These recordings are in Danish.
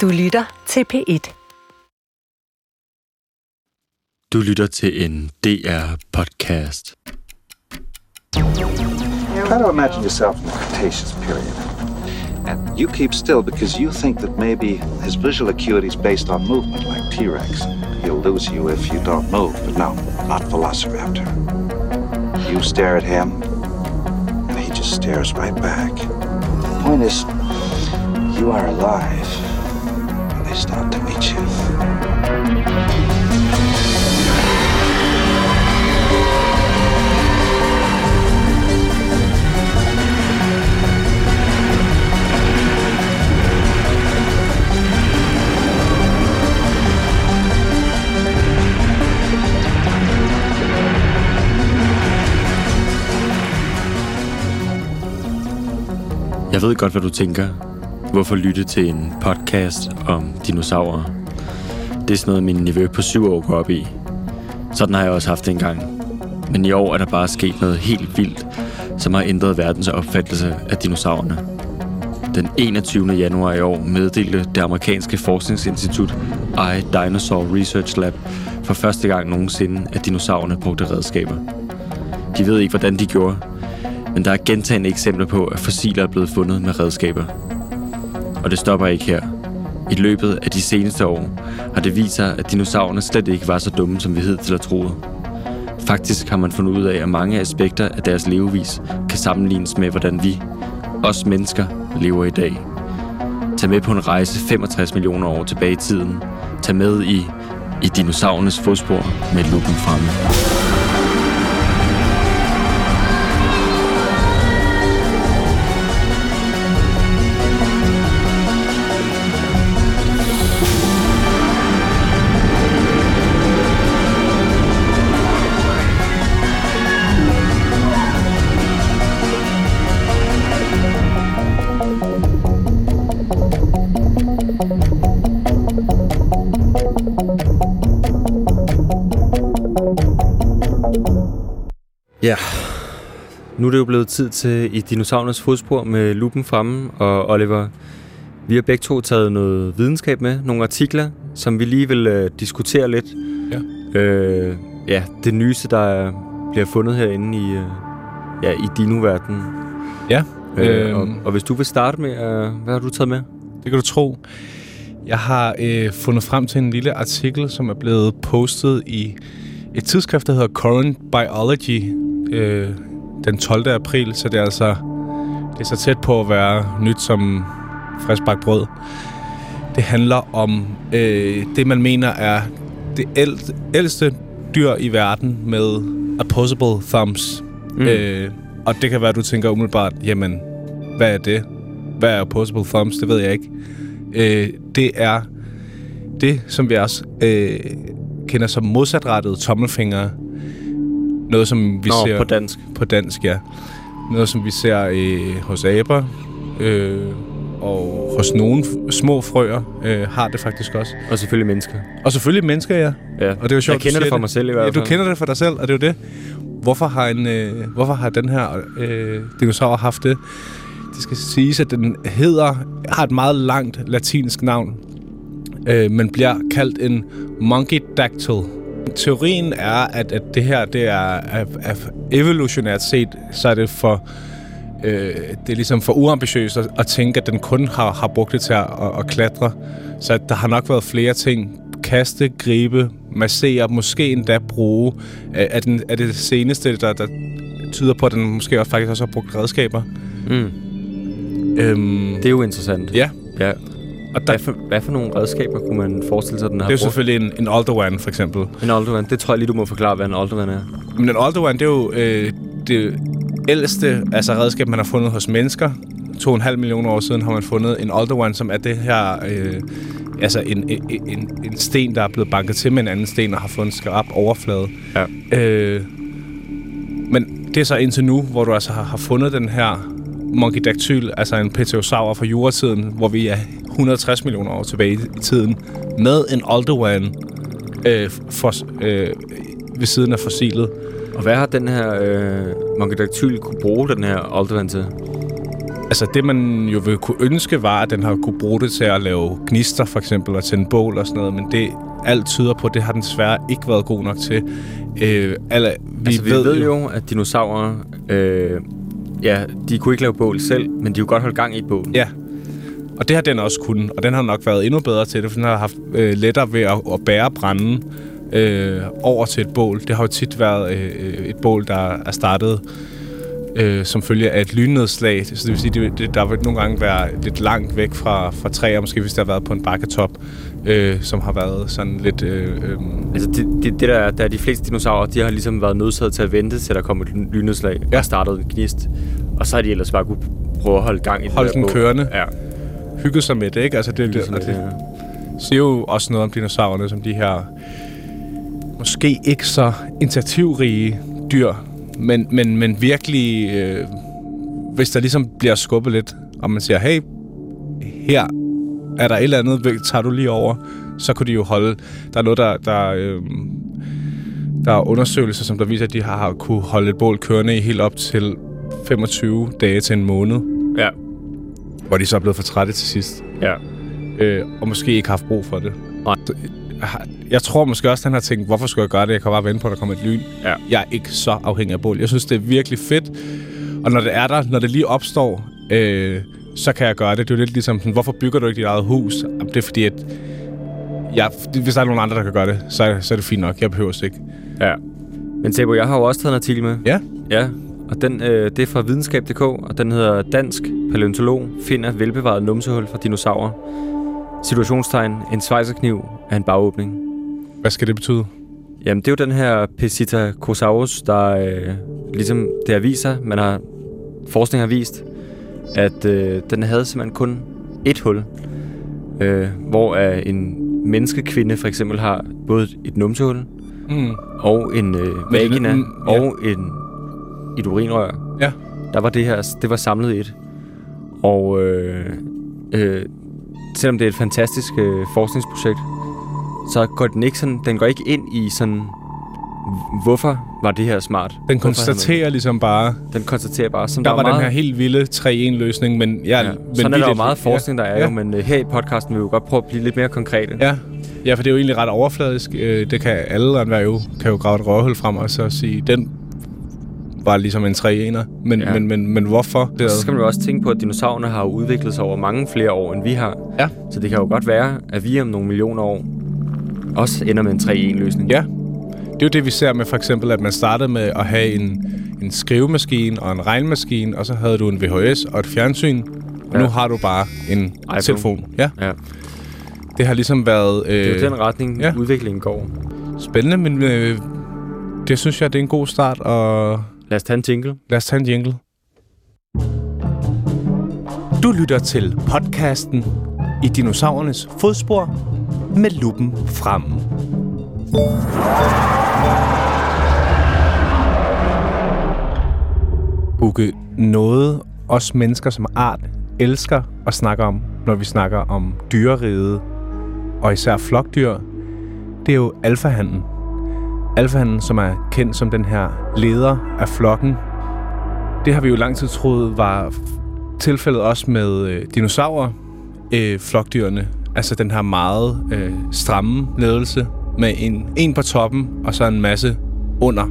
Du lytter til P1. Du lytter til en DR-podcast. Try to imagine yourself in the Cretaceous period. And you keep still because you think that maybe his visual acuity is based on movement, like T-Rex. He'll lose you if you don't move. But no, not Velociraptor. You stare at him, and he just stares right back. The point is, you are alive, and not to meet you. Jeg ved godt, hvad du tænker. Hvorfor lytte til en podcast om dinosaurer? Det er sådan noget, min nevø på syv år går op i. Sådan har jeg også haft det engang. Men i år er der bare sket noget helt vildt, som har ændret verdens opfattelse af dinosaurerne. Den 21. januar i år meddelte det amerikanske forskningsinstitut iDinosaur Research Lab for første gang nogensinde, at dinosaurerne brugte redskaber. De ved ikke, hvordan de gjorde, men der er gentagende eksempler på, at fossiler er blevet fundet med redskaber. Og det stopper ikke her. I løbet af de seneste år har det vist sig, at dinosaurerne slet ikke var så dumme, som vi hed til at troede. Faktisk har man fundet ud af, at mange aspekter af deres levevis kan sammenlignes med, hvordan vi, os mennesker, lever i dag. Tag med på en rejse 65 millioner år tilbage i tiden. Tag med i, i dinosaurernes fodspor med lupen fremme. Nu er det jo blevet tid til i dinosaurernes fodspor med lupen fremme, og Oliver, vi har begge to taget noget videnskab med, nogle artikler, som vi lige vil øh, diskutere lidt. Ja. Øh, ja, det nyeste, der er, bliver fundet herinde i, øh, ja, i dinoverdenen. Ja, Øh, øhm, og, og hvis du vil starte med, øh, hvad har du taget med? det kan du tro. Jeg har øh, fundet frem til en lille artikel, som er blevet postet i et tidsskrift, der hedder Current Biology øh, den 12. april, så det er altså det er så tæt på at være nyt som friskbagt brød. Det handler om øh, det, man mener er det ældste, ældste dyr i verden med opposable thumbs. Mm. Mm. Øh, og det kan være, at du tænker umiddelbart, jamen, hvad er det? Hvad er opposable thumbs? Det ved jeg ikke. Øh, det er det, som vi også øh, kender som modsatrettede tommelfingre. Noget, som vi Nå, ser på dansk. på dansk, ja. Noget, som vi ser øh, hos aber, øh, og hos nogle f- små frøer øh, har det faktisk også. Og selvfølgelig mennesker. Og selvfølgelig mennesker, ja. Ja. Og det er jo sjovt, Jeg kender du det for mig selv i hvert Ja, fald. du kender det for dig selv, og det er jo det. Hvorfor har, en, øh, hvorfor har den her øh, dinosaur haft det? Det skal siges, at den hedder, har et meget langt latinsk navn, øh, men bliver kaldt en monkey dactyl. Teorien er, at, at det her, det er, er, er evolutionært set, så er det for øh, det er ligesom for uambitiøst at, at tænke, at den kun har, har brugt det til at, at, at klatre. Så at der har nok været flere ting. Kaste, gribe, massere, måske endda bruge. Er, er, den, er det seneste, der, der tyder på, at den måske også faktisk også har brugt redskaber. Mm. Øhm, Det er jo interessant. ja, ja. Og der, Hvad for, hvad for nogle redskaber kunne man forestille sig, den har det er jo brugt? selvfølgelig en, en Alderwan, for eksempel. En Alderman. Det tror jeg lige, du må forklare, hvad en Alderman er. Men en Alderwan, det er jo øh, det ældste altså redskab, man har fundet hos mennesker. 2,5 millioner år siden har man fundet en Alderwan, som er det her... Øh, altså en, en, en, en sten, der er blevet banket til med en anden sten og har fået en skarp overflade. Ja. Øh, men det er så indtil nu, hvor du altså har, har fundet den her Monkey altså en plesiosaur fra juratiden, hvor vi er 160 millioner år tilbage i, tiden, med en Alderwan øh, for, øh, ved siden af fossilet. Og hvad har den her øh, Monkey kunne bruge den her Alderman til? Altså det, man jo vil kunne ønske, var, at den har kunne bruge det til at lave gnister, for eksempel, og tænde bål og sådan noget, men det alt tyder på, det har den desværre ikke været god nok til. Øh, alle, vi, altså, vi ved, ved jo, at dinosaurer, øh, ja, de kunne ikke lave bål selv, men de kunne godt holde gang i bål. Ja, og det har den også kunnet, og den har nok været endnu bedre til det, for den har haft øh, lettere ved at, at bære branden øh, over til et bål. Det har jo tit været øh, et bål, der er startet øh, som følge af et lynnedslag. Så det vil sige, det, det, der vil nogle gange være lidt langt væk fra, fra træer, måske hvis der har været på en bakketop, øh, som har været sådan lidt... Øh, øh, altså det, det, det der, der er de fleste dinosaurer, de har ligesom været nødsaget til at vente til der kommer et lynnedslag ja. og startet en gnist. Og så har de ellers bare kunne prøve at holde gang i Hold den kørende. Ja. Hygge sig med det, ikke? Altså det, det, det, det, det siger jo også noget om dinosaurerne, som de her måske ikke så initiativrige dyr, men, men, men virkelig, øh, hvis der ligesom bliver skubbet lidt, og man siger, hey, her er der et eller andet, tager du lige over, så kunne de jo holde... Der er noget, der... der øh, der er undersøgelser, som der viser, at de har kunne holde et bål kørende i helt op til 25 dage til en måned. Ja. Hvor de så er blevet for trætte til sidst. Ja. Øh, og måske ikke haft brug for det. Nej. Jeg tror måske også, at han har tænkt, hvorfor skulle jeg gøre det? Jeg kan bare vente på, at der kommer et lyn. Ja. Jeg er ikke så afhængig af bål. Jeg synes, det er virkelig fedt. Og når det er der, når det lige opstår, øh, så kan jeg gøre det. Det er jo lidt ligesom, sådan, hvorfor bygger du ikke dit eget hus? Det er fordi, at jeg, hvis der er nogen andre, der kan gøre det, så, så er det fint nok. Jeg behøver det ikke. Ja. Men Sebo, jeg har jo også taget en artikel med. Ja? Ja, og den, øh, det er fra videnskab.dk, og den hedder Dansk Paleontolog finder velbevaret numsehul fra dinosaurer. Situationstegn, en svejserkniv af en bagåbning. Hvad skal det betyde? Jamen, det er jo den her Pesitacosaurus, der øh, ligesom det har vist sig, man har, forskning har vist, at øh, den havde simpelthen kun et hul, øh, hvor øh, en menneskekvinde for eksempel har både et numsehul mm. og en øh, vagina mm, ja. og en, et urinrør. Ja. Der var det her, det var samlet i et. Og øh, øh, selvom det er et fantastisk øh, forskningsprojekt, så går den ikke sådan, den går ikke ind i sådan, hvorfor var det her smart? Den konstaterer ligesom bare... Den konstaterer bare, som der, der var meget, den her helt vilde 3-1-løsning, men... Ja, ja. Men sådan er der jo meget forskning, der er ja. jo, men uh, her i podcasten vil vi jo godt prøve at blive lidt mere konkrete. Ja, ja for det er jo egentlig ret overfladisk. Øh, det kan alle andre jo, kan jo grave et røvhul frem og så sige, den var ligesom en 3 1 men, ja. men, men, men hvorfor? Det så skal man jo også tænke på, at dinosaurerne har udviklet sig over mange flere år, end vi har. Ja. Så det kan jo godt være, at vi om nogle millioner år også ender med en 3-1-løsning. Ja, det er jo det, vi ser med for eksempel, at man startede med at have en, en skrivemaskine og en regnmaskine, og så havde du en VHS og et fjernsyn, og ja. nu har du bare en iPhone. telefon. Ja. ja. Det har ligesom været... Øh, det er jo den retning, ja. udviklingen går. Spændende, men øh, det synes jeg, det er en god start. Og Lad os tage en jingle. Lad os tage en jingle. Du lytter til podcasten I dinosaurernes fodspor med luppen frem. Bukke, noget os mennesker som art elsker at snakke om, når vi snakker om dyreriget, og især flokdyr, det er jo alfahanden. Alfahanden, som er kendt som den her leder af flokken, det har vi jo lang tid troet var tilfældet også med øh, dinosaurer, øh, flokdyrene. Altså den her meget øh, stramme ledelse med en, en på toppen og så en masse under.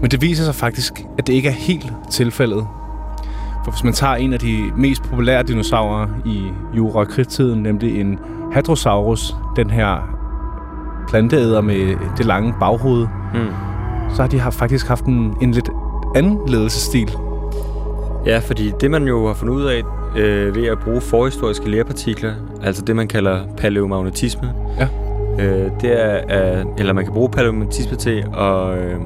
Men det viser sig faktisk, at det ikke er helt tilfældet. For hvis man tager en af de mest populære dinosaurer i jura og tiden nemlig en Hadrosaurus, den her planteæder med det lange baghoved, mm. så har de har faktisk haft en, en lidt anden ledelsesstil. Ja, fordi det man jo har fundet ud af øh, ved at bruge forhistoriske lerpartikler, altså det man kalder paleomagnetisme, ja. øh, det er, er, eller man kan bruge paleomagnetisme til at øh,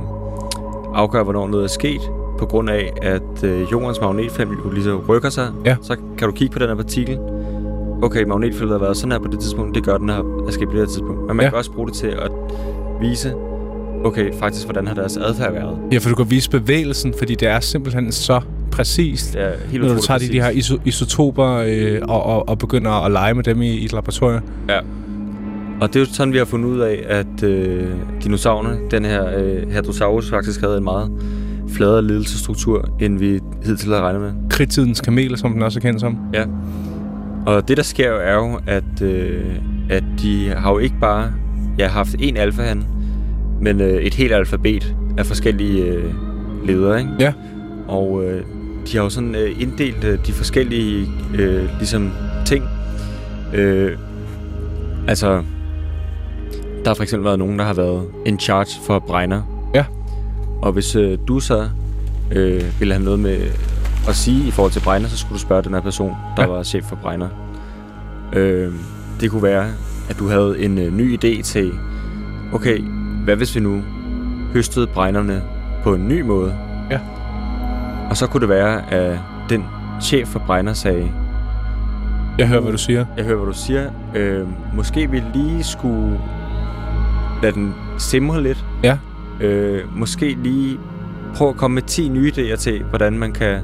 afgøre, hvornår noget er sket, på grund af, at øh, jordens magnetfelt ligesom rykker sig, ja. så kan du kigge på den her partikel, okay, magnetfeltet har været sådan her på det tidspunkt, det gør den her, jeg skal på det her tidspunkt. Men man ja. kan også bruge det til at vise, okay, faktisk, hvordan har deres adfærd været. Ja, for du kan vise bevægelsen, fordi det er simpelthen så præcist, ja, helt når du tager de, de her iso- isotoper øh, og, og, og begynder at lege med dem i, i et laboratorium. Ja. Og det er jo sådan, vi har fundet ud af, at øh, dinosaurerne, den her øh, Hadrosaurus, faktisk havde en meget fladere ledelsesstruktur, end vi hidtil havde regnet med. Kridtidens kameler, som den også er kendt som. Ja. Og det, der sker jo, er jo, at, øh, at de har jo ikke bare ja, haft en alfahan, men øh, et helt alfabet af forskellige øh, ledere, ikke? Ja. Og øh, de har jo sådan øh, inddelt øh, de forskellige øh, ligesom ting. Øh, altså, der har for eksempel været nogen, der har været in charge for bregner. Ja. Og hvis øh, du så øh, ville have noget med at sige i forhold til bregner, så skulle du spørge den her person, der Ja. var chef for bregner. Øh, det kunne være, at du havde en øh, ny idé til, okay, hvad hvis vi nu høstede bregnerne på en ny måde? Ja. Og så kunne det være, at den chef for bregner sagde, Jeg hører, hvad du siger. jeg hører, hvad du siger. Øh, måske vi lige skulle lade den simre lidt. Ja. Øh, måske lige prøve at komme med 10 nye idéer til, hvordan man kan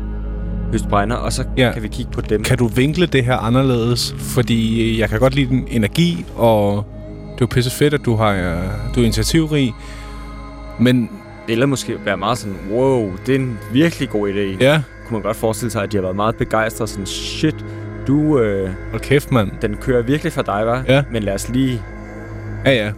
høste brænder, og så Ja. kan vi kigge på dem. Kan du vinkle det her anderledes? Fordi jeg kan godt lide din energi, og det er jo pisse fedt, at du, har, øh, du er initiativrig. Men Eller måske være meget sådan, wow, det er en virkelig god idé. ja, Kunne man godt forestille sig, at de har været meget begejstrede. Sådan, shit, du, øh, hold kæft, mand. den kører virkelig for dig, var. Ja. Men lad os lige, Ja, ja.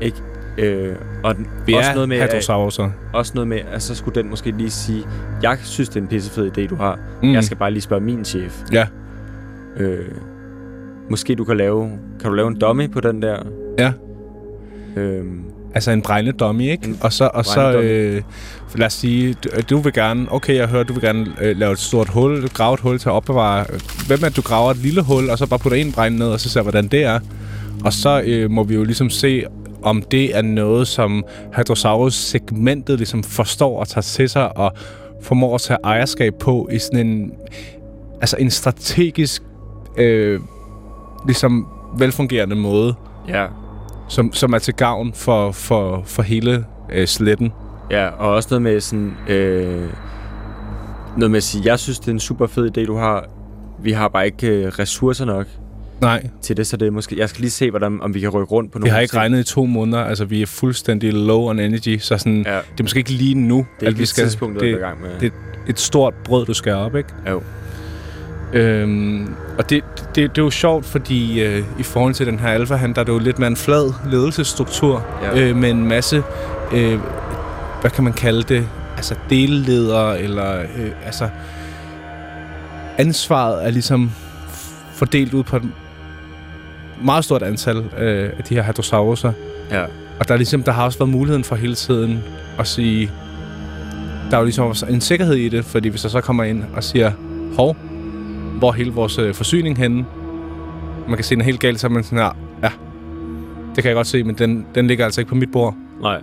ikke? Øh, og den, Vi også noget med, at, hadrosauruser. også noget med, at så skulle den måske lige sige, jeg synes, det er en pissefed idé, du har. Mm. Jeg skal bare lige spørge min chef. Ja. Øh, måske du kan lave, kan du lave en dummy på den der? Ja. Øh, Altså en brændende dummy, ikke? En Og så, og så øh, lad os sige, du, du vil gerne, okay, jeg hører, du vil gerne øh, lave et stort hul, grave et hul til at opbevare. Hvem er du graver et lille hul, og så bare putter en brænde ned, og så ser, hvordan det er. Og så øh, må vi jo ligesom se, om det er noget, som Hadrosaurus-segmentet ligesom forstår og tager til sig, og formår at tage ejerskab på i sådan en, altså en strategisk, øh, ligesom velfungerende måde ja. som, som er til gavn for, for, for hele øh, sletten. Ja, og også noget med sådan... Øh, noget med at sige, jeg synes, det er en super fed idé, du har. Vi har bare ikke øh, ressourcer nok Nej, til det, så det er måske... Jeg skal lige se, hvordan, om vi kan rykke rundt på nogle vi har ikke ting. regnet i to måneder. Altså, vi er fuldstændig low on energy, så sådan, ja. Det er måske ikke lige nu, det er ikke vi et tidspunkt, at det, er gang med. det- et stort brød, du skal op, ikke? Jo. Øhm, og det, det, det er jo sjovt, fordi øh, i forhold til den her alfa der er det jo lidt mere en flad ledelsesstruktur, Ja. øh, med en masse, øh, hvad kan man kalde det, altså delledere, eller øh, altså ansvaret er ligesom fordelt ud på meget stort antal øh, af de her hadrosauruser. Ja. Og der, er ligesom, der har også været muligheden for hele tiden at sige, der er jo ligesom en sikkerhed i det, fordi hvis der så kommer ind og siger, hov, hvor er hele vores øh, forsyning henne? Man kan se den helt galt, så er man sådan her, ja, det kan jeg godt se, men den, den ligger altså ikke på mit bord. Nej.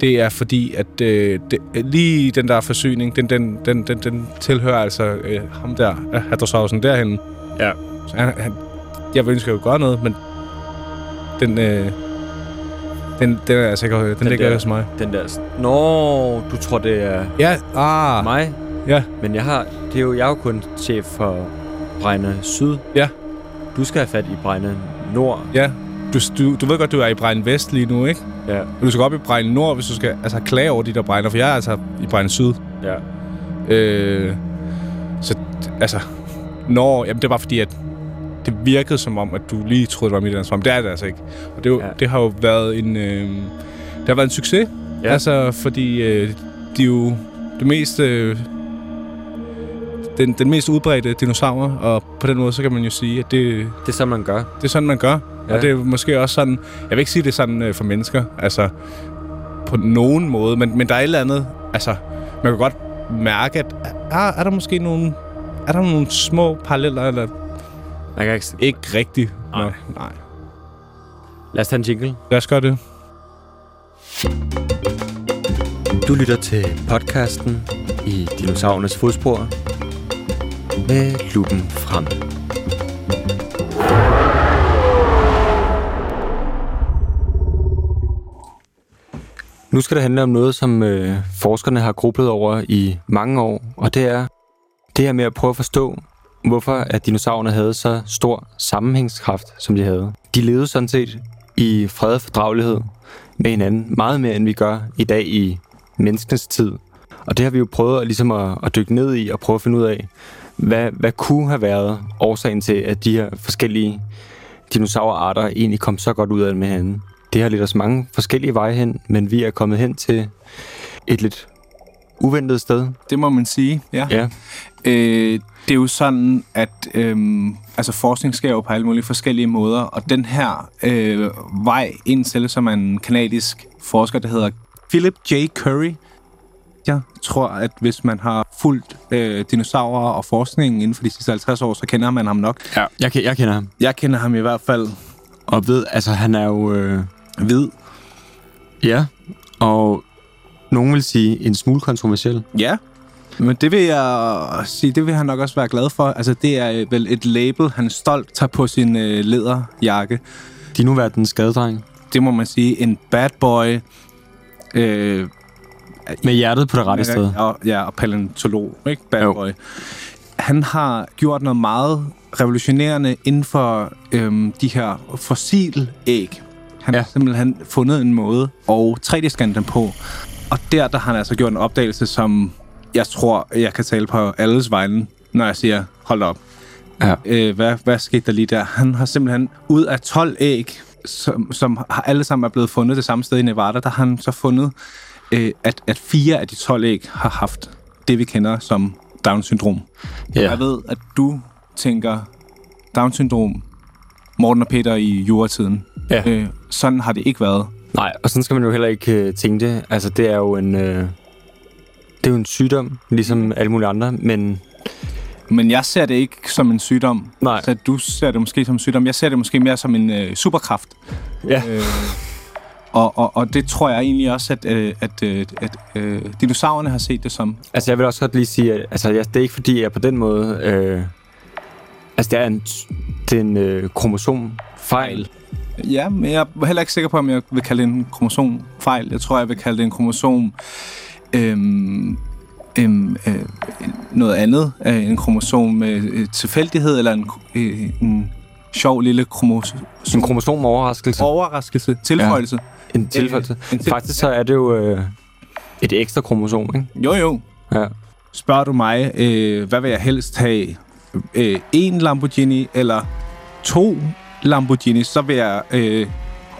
Det er fordi, at øh, det, lige den der forsyning, den, den, den, den, den tilhører altså øh, ham der, ja, Hadrosaurusen derhen. Ja. Så han, han, jeg vil ønske, at gøre noget, men den, øh, den, den er altså ikke, den, den ligger der- hos mig. Den der... Nå, du tror, det er Ja, ah, mig? ja, Men jeg har... Det er jo, jeg er jo kun chef for Brejne Syd. Ja. Du skal have fat i Brejne Nord. ja. Du, du, du ved godt, du er i Brejn Vest lige nu, ikke? Ja. Men du skal op i Brejn Nord, hvis du skal altså, klage over de der bregner, for jeg er altså i Brejn Syd. Ja. Øh, så altså, når, jamen det er bare fordi, at det virkede som om, at du lige troede, det var mit ansvar, men det er det altså ikke. Og det, jo, ja. Det har jo været en, øh, det har været en succes, ja. Altså fordi øh, de er jo det mest, øh, den, den mest udbredte dinosaur, og på den måde, så kan man jo sige, at det, Det er sådan, man gør. det er sådan, man gør. Ja. Ja. Og det er måske også sådan... Jeg vil ikke sige, det er sådan øh, for mennesker. Altså, på nogen måde. Men, men der er et eller andet... Altså, man kan godt mærke, at... Er, er der måske nogle... Er der nogle små paralleller, eller Man kan ikke... ikke rigtigt? Nej. Nå, nej. Lad os tage en jingle. Lad os gøre det. Du lytter til podcasten i dinosaurernes fodspor med lupen frem. Nu skal det handle om noget, som øh, forskerne har grublet over i mange år, og det er det her med at prøve at forstå, hvorfor at dinosaurerne havde så stor sammenhængskraft, som de havde. De levede sådan set i fred og fordragelighed med hinanden, meget mere end vi gør i dag i menneskenes tid. Og det har vi jo prøvet at, ligesom at, at dykke ned i og prøve at finde ud af, hvad, hvad kunne have været årsagen til, at de her forskellige dinosaurarter egentlig kom så godt ud af det med hinanden. Det har lidt os mange forskellige veje hen, men vi er kommet hen til et lidt uventet sted. Det må man sige, ja. Ja, Øh, det er jo sådan, at øhm, altså forskning sker jo på alle mulige forskellige måder, og den her øh, vej ind til, som er en kanadisk forsker, der hedder Philip J. Curry. Jeg tror, at hvis man har fulgt øh, dinosaurer og forskningen inden for de sidste 50 år, så kender man ham nok. ja. Jeg, jeg kender ham. Jeg kender ham i hvert fald Og ved, altså han er jo... Øh, hvid. ja, og nogen vil sige en smule kontroversiel. Ja. Men det vil jeg sige, det vil han nok også være glad for. Altså, det er vel et label, han stolt tager på sin øh, læderjakke. Dino-verdens skadedreng. Det må man sige. En bad boy. Øh, Med hjertet på det rette sted. Og, ja, og paleontolog, ikke? Bad Jo. boy. Han har gjort noget meget revolutionerende inden for øhm, de her fossilæg. Han Ja. har simpelthen fundet en måde at 3D-scanne dem på. Og der, der har han altså gjort en opdagelse, som jeg tror, jeg kan tale på alles vegne, når jeg siger, hold op. Ja. Øh, hvad, hvad skete der lige der? Han har simpelthen ud af 12 æg, som, som har alle sammen er blevet fundet det samme sted i Nevada, der har han så fundet, øh, at, at fire af de 12 æg har haft det, vi kender som Down-syndrom. Ja. Jeg ved, at du tænker Down-syndrom, Morten og Peter i juratiden. Ja. Øh, sådan har det ikke været. Nej, og sådan skal man jo heller ikke øh, tænke det. Altså, det er jo en... Øh, det er jo en sygdom, ligesom alle mulige andre, men Men jeg ser det ikke som en sygdom. Nej. Så du ser det måske som en sygdom. Jeg ser det måske mere som en øh, superkraft. ja, Øh, og, og, og det tror jeg egentlig også, at, øh, at, øh, at øh, dinosaurerne har set det som. altså jeg vil også godt lige sige, at altså, jeg, det er ikke fordi, jeg på den måde... Øh, altså, det er en, det er en øh, kromosomfejl. Ja, men jeg er heller ikke sikker på, om jeg vil kalde det en kromosomfejl. Jeg tror, jeg vil kalde det en kromosom... Øhm, øhm, øh, noget andet øh, en kromosom med øh, tilfældighed, eller en, øh, en sjov lille kromosom. En kromosomoverraskelse. Overraskelse, tilføjelse. Ja. En tilfælde. en tilfælde. Faktisk så er det jo øh, et ekstra kromosom, ikke? Jo, jo. Ja. Spørger du mig, øh, hvad vil jeg helst have? Øh, en Lamborghini eller to Lamborghini, så vil jeg øh,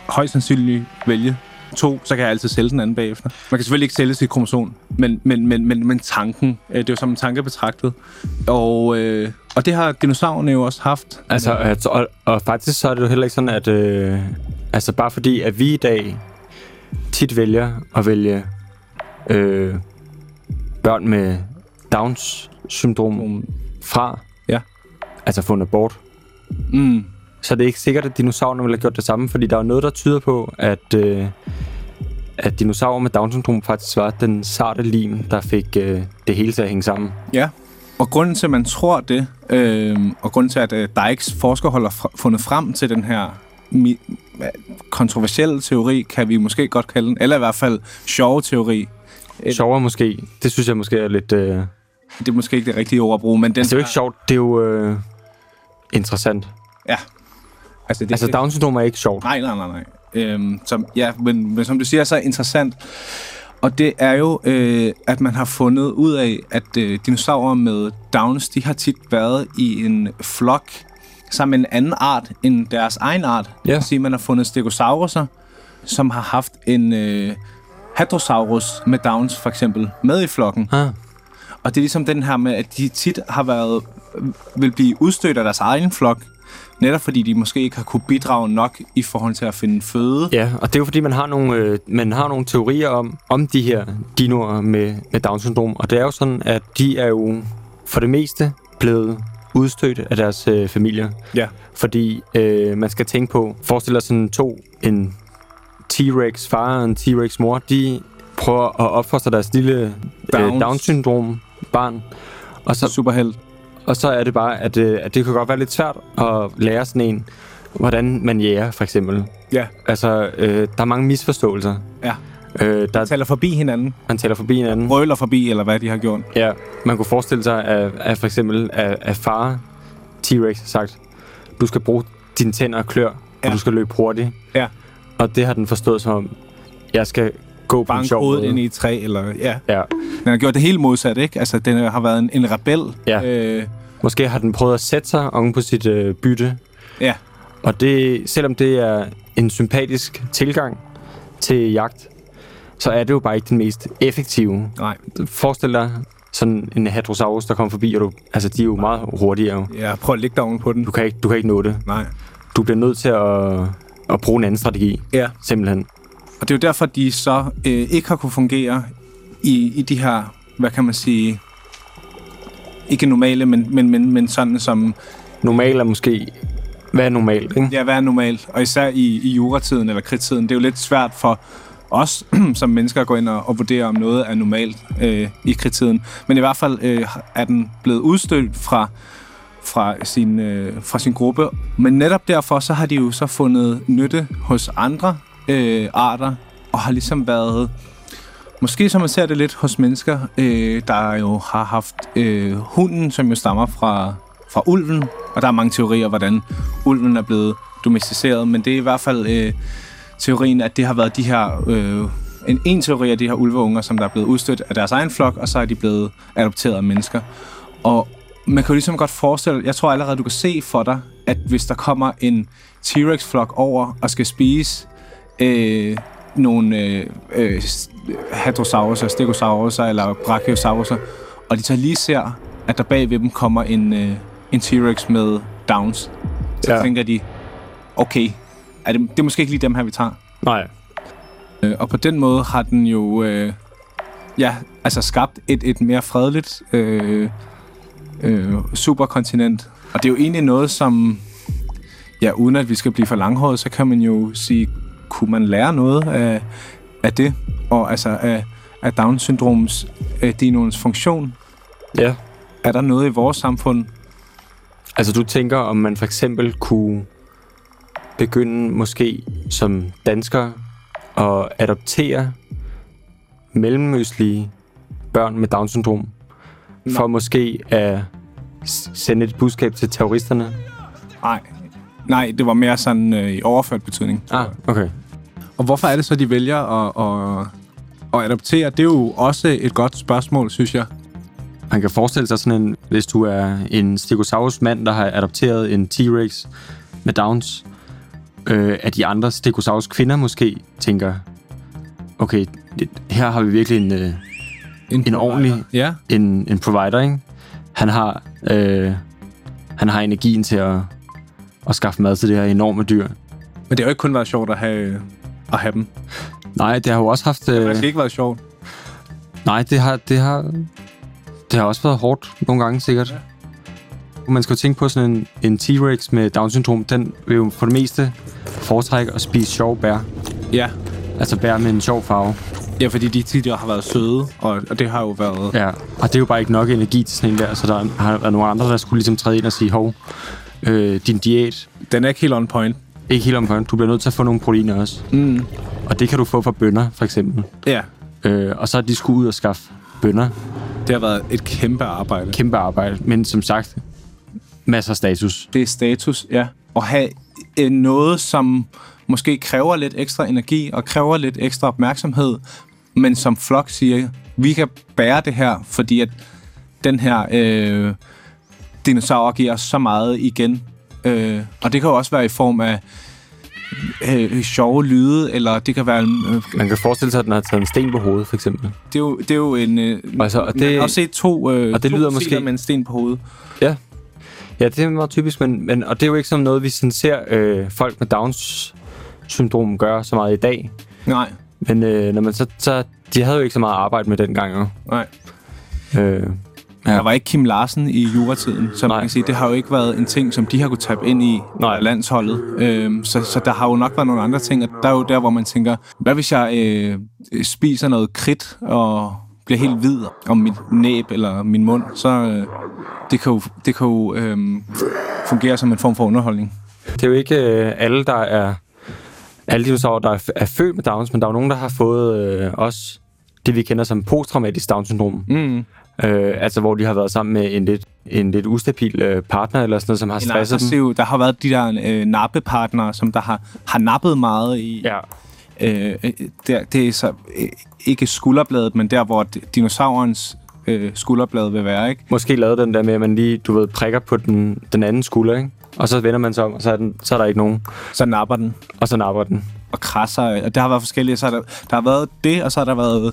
højst sandsynligt vælge to, så kan jeg altid sælge den anden bagefter. Man kan selvfølgelig ikke sælge sit kromosom, men, men, men, men, men tanken, øh, det er jo som en tanke betragtet. Og, øh, og det har dinosaurerne jo også haft. Altså, altså og, og faktisk så er det jo heller ikke sådan, at... Øh, altså, bare fordi, at vi i dag tit vælger at vælge øh, børn med Downs syndrom fra, Ja. altså fundet bort, Mm. Så er det ikke sikkert, at dinosaurerne ville have gjort det samme, fordi der er noget, der tyder på, at, øh, at dinosaurer med Down-syndrom faktisk var den sarte lim, der fik øh, det hele til at hænge sammen. Ja, og grunden til, at man tror det, øh, og grunden til, at øh, Dykes forskerhold har fundet frem til den her kontroversielle teori, kan vi måske godt kalde den, eller i hvert fald sjove teori. Sjovere måske. Det synes jeg måske er lidt... Øh, Det er måske ikke det rigtige ord at bruge, men den altså, det er jo ikke sjovt, det er jo øh, interessant. Ja. Altså, det, Altså, Down-syndrom er ikke sjovt. Nej, nej, nej, nej. Øhm, som, ja, men, men som du siger, så er interessant. Og det er jo, øh, at man har fundet ud af, at øh, dinosaurer med Downs, de har tit været i en flok sammen med en anden art end deres egen art. Ja. Vil sige, man har fundet stegosauruser, som har haft en øh, hadrosaurus med Downs for eksempel med i flokken. Ah. Og det er ligesom den her med, at de tit har været, vil blive udstødt af deres egen flok, netop fordi de måske ikke har kunne bidrage nok i forhold til at finde føde. Ja, og det er jo fordi, man har nogle, øh, man har nogle teorier om, om de her dinoer med, med Down-syndrom. Og det er jo sådan, at de er jo for det meste blevet udstødt af deres øh, familier. Ja. Fordi øh, man skal tænke på, forestil dig sådan to, en T-Rex far og en T-Rex mor, de prøver at opfostre deres lille øh, Downs. Down-syndrom barn. Og så, Superheld. Og så er det bare, at, øh, at det kan godt være lidt svært at lære sådan en, hvordan man jæger, for eksempel. Ja. Altså, øh, der er mange misforståelser. Ja. Øh, der, Taler forbi hinanden. man taler forbi hinanden. Brøler forbi, eller hvad de har gjort. Ja, man kunne forestille sig, at, at for eksempel, at, at far T-Rex har sagt, du skal bruge dine tænder og klør, ja. Og du skal løbe hurtigt. Ja. Og det har den forstået som om, jeg skal gå på Bare en sjov måde. ind i et træ, eller ja. Ja. Den har gjort det helt modsat, ikke? Altså, den har været en, en rebel. Ja. Øh, Måske har den prøvet at sætte sig oven på sit øh, bytte. ja. Og det, selvom det er en sympatisk tilgang til jagt, så er det jo bare ikke den mest effektive. Nej. Forestil dig sådan en hadrosaurus, der kommer forbi, og du, altså de er jo meget hurtigere. Ja, prøv at lægge dig oven på den. Du kan ikke, du kan ikke nå det. Nej. Du bliver nødt til at, at bruge en anden strategi, Ja. simpelthen. Og det er jo derfor, de så øh, ikke har kunne fungere i, i de her, hvad kan man sige, ikke normale, men, men, men, men sådan som, Normalt er måske... Hvad er normalt, ikke? ja, hvad er normalt? Og især i, i juratiden eller kridtiden, det er jo lidt svært for os som mennesker at gå ind og, og vurdere, om noget er normalt øh, i kridtiden. Men i hvert fald øh, er den blevet udstødt fra, fra, sin, øh, fra sin gruppe. Men netop derfor, så har de jo så fundet nytte hos andre øh, arter, og har ligesom været Måske som man ser det lidt hos mennesker, øh, der jo har haft øh, hunden, som jo stammer fra, fra ulven. Og der er mange teorier, hvordan ulven er blevet domesticeret. Men det er i hvert fald øh, teorien, at det har været de her... Øh, en, en teori af de her ulveunger, som der er blevet udstødt af deres egen flok, og så er de blevet adopteret af mennesker. Og man kan jo ligesom godt forestille, jeg tror allerede, du kan se for dig, at hvis der kommer en T-Rex-flok over og skal spise øh, nogle øh, øh, hadrosauruser, stegosauruser eller brachiosauruser, og de så lige ser, at der bag ved dem kommer en, øh, en T-Rex med Downs, så Ja. tænker de, okay, er det, det er måske ikke lige dem her, vi tager. Nej. Øh, og på den måde har den jo øh, ja, altså skabt et, et mere fredeligt øh, øh, superkontinent. Og det er jo egentlig noget, som, ja, uden at vi skal blive for langhåret, så kan man jo sige, kunne man lære noget af, af det? Og altså af, af Down-syndroms øh, dinoens funktion? Ja. Er der noget i vores samfund? Altså, du tænker, om man for eksempel kunne begynde måske som dansker at adoptere mellemøstlige børn med Down-syndrom, for måske at sende et budskab til terroristerne? Nej. Nej, det var mere sådan øh, i overført betydning. Ah, okay. Og hvorfor er det så, de vælger at, at, at adoptere? Det er jo også et godt spørgsmål, synes jeg. Man kan forestille sig sådan en, hvis du er en Stegosaurus mand, der har adopteret en T-Rex med Downs, øh, at de andre Stegosaurus kvinder måske tænker, okay, det, her har vi virkelig en, øh, en ordentlig Ja, en, en provider, ikke? Han har, øh, han har energien til at, at skaffe mad til det her enorme dyr. men det har jo ikke kun været sjovt at have, at have dem. Nej, det har jo også haft... Det har Øh, øh, ikke været sjovt. nej, det har, det har, det har også været hårdt nogle gange, sikkert. Ja. Man skal jo tænke på sådan en, en T-Rex med Down-syndrom, den vil jo for det meste foretrække at spise sjov bær. Ja. Altså bær med en sjov farve. ja, fordi de tidligere har været søde, og, og det har jo været... Ja, og det er jo bare ikke nok energi til sådan en der, så der har været nogle andre, der skulle ligesom træde ind og sige, hov, øh, din diæt, Den er ikke helt on point. Ikke helt om point. Du bliver nødt til at få nogle proteiner også. Mm. Og det kan du få fra bønder, for eksempel. Ja, Øh, og så er de skulle ud og skaffe bønder. det har været et kæmpe arbejde. Kæmpe arbejde. Men som sagt, masser af status. Det er status, ja. At have øh, noget, som måske kræver lidt ekstra energi og kræver lidt ekstra opmærksomhed, men som flok siger, vi kan bære det her, fordi at den her øh, dinosaur giver os så meget igen. Øh, og det kan jo også være i form af øh, sjove lyde, eller det kan være... Øh, Man kan forestille sig, at den har taget en sten på hovedet, for eksempel. det, er jo, det er jo en... Øh, Altså, og man har det, også set to, øh, og det to lyder måske- med en sten på hovedet. ja, det er meget typisk, men, men, og det er jo ikke som noget, vi sådan ser øh, folk med Downs syndrom gøre så meget i dag. Nej, Men øh, når man så, så, de havde jo ikke så meget arbejde med dengang. Jo. nej. Øh, Ja. Der var ikke Kim Larsen i juratiden, så Nej. man kan sige, det har jo ikke været en ting, som de har kunne tabe ind i Nej. Landsholdet. Øhm, så, så der har jo nok været nogle andre ting, og der er jo der, hvor man tænker, hvad hvis jeg øh, spiser noget kridt og bliver helt hvid om mit næb eller min mund, så øh, det kan jo, det kan jo øh, fungere som en form for underholdning. Det er jo ikke øh, alle, der er alle dinosaurer, der er, er født med Downs, men der er jo nogen, der har fået øh, også det, vi kender som posttraumatisk Down-syndrom. Mm. Øh, altså, hvor de har været sammen med en lidt, en lidt ustabil øh, partner, eller sådan noget, som har En stresset dem. aggressiv, der har været de der øh, nappepartnere, som der har, har nappet meget i, Ja, Øh, der, det er så øh, ikke skulderbladet, men der, hvor dinosaurens øh, skulderblad vil være, ikke? Måske lavet den der med, at man lige, du ved, prikker på den, den anden skulder, ikke? Og så vender man sig om, og så er, den, så er der ikke nogen. Så napper den. Og så napper den. Og krasser. Og det har været forskellige. Så har der, der har været det, og så har der været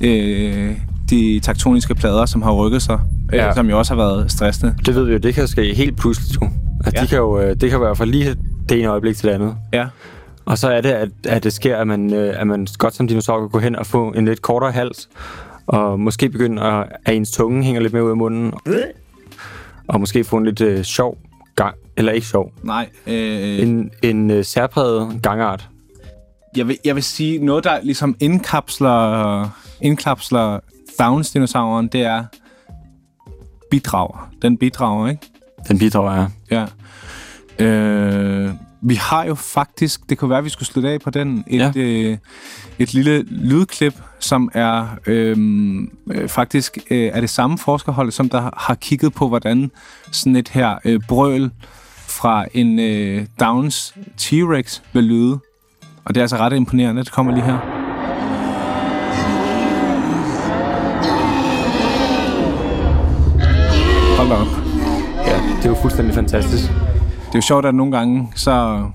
øh, de taktoniske plader, som har rykket sig. Øh, ja. Øh, som jo også har været stressende. Det ved vi jo, det kan ske helt pludseligt. At ja. de kan jo, øh, det kan være fra lige det ene øjeblik til det andet. Ja. Og så er det, at, at det sker, at man, øh, at man godt som dinosaur kan gå hen og få en lidt kortere hals, og måske begynde at, at ens tunge hænger lidt mere ud af munden, og måske få en lidt øh, sjov gang, eller ikke sjov. Nej. Øh, en en øh, særpræget gangart. Jeg vil, jeg vil sige, noget der ligesom indkapsler, indkapsler Downs-dinosauren, det er bidrager. Den bidrager, ikke? Den bidrager, ja. Ja. Øh, vi har jo faktisk, det kunne være, at vi skulle slutte af på den, et, ja. øh, et lille lydklip, som er øhm, øh, faktisk øh, er det samme forskerhold, som der har kigget på, hvordan sådan et her øh, brøl fra en øh, Downs T-Rex vil lyde. Og det er altså ret imponerende. Det kommer lige her. Hold op. Ja, det er jo fuldstændig fantastisk det er jo sjovt, at nogle gange, så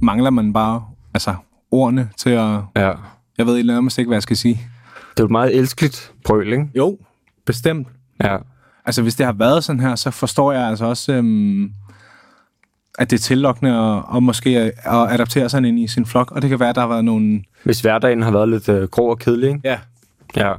mangler man bare altså, ordene til at... Ja. Jeg ved nærmest ikke, hvad jeg skal sige. Det er jo et meget elskeligt brøl, ikke? Jo, bestemt. Ja. Altså, hvis det har været sådan her, så forstår jeg altså også, øhm, at det er tillokkende og, og måske at, at adaptere sig ind i sin flok. Og det kan være, at der har været nogle... Hvis hverdagen har været lidt øh, grå og kedelig, ikke? Ja. Ja.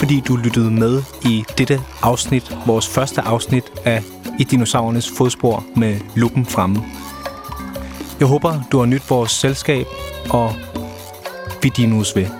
Fordi du lyttede med i dette afsnit, vores første afsnit af I dinosaurernes fodspor med luppen fremme. Jeg håber, du har nydt vores selskab, og vi dinos ved.